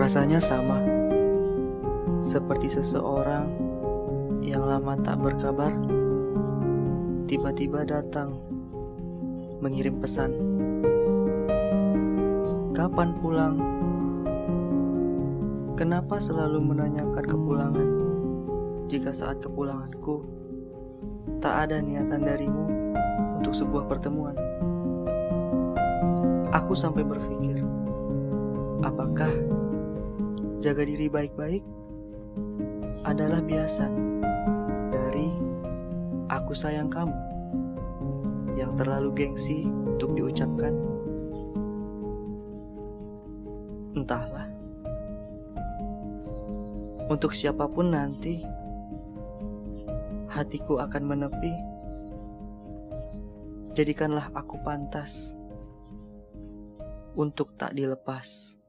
Rasanya sama seperti seseorang yang lama tak berkabar, tiba-tiba datang mengirim pesan. Kapan pulang? Kenapa selalu menanyakan kepulangan? Jika saat kepulanganku tak ada niatan darimu untuk sebuah pertemuan. Aku sampai berpikir, apakah jaga diri baik-baik adalah biasan dari aku sayang kamu yang terlalu gengsi untuk diucapkan. Entahlah. Untuk siapa pun nanti, hatiku akan menepi. Jadikanlah aku pantas untuk tak dilepas.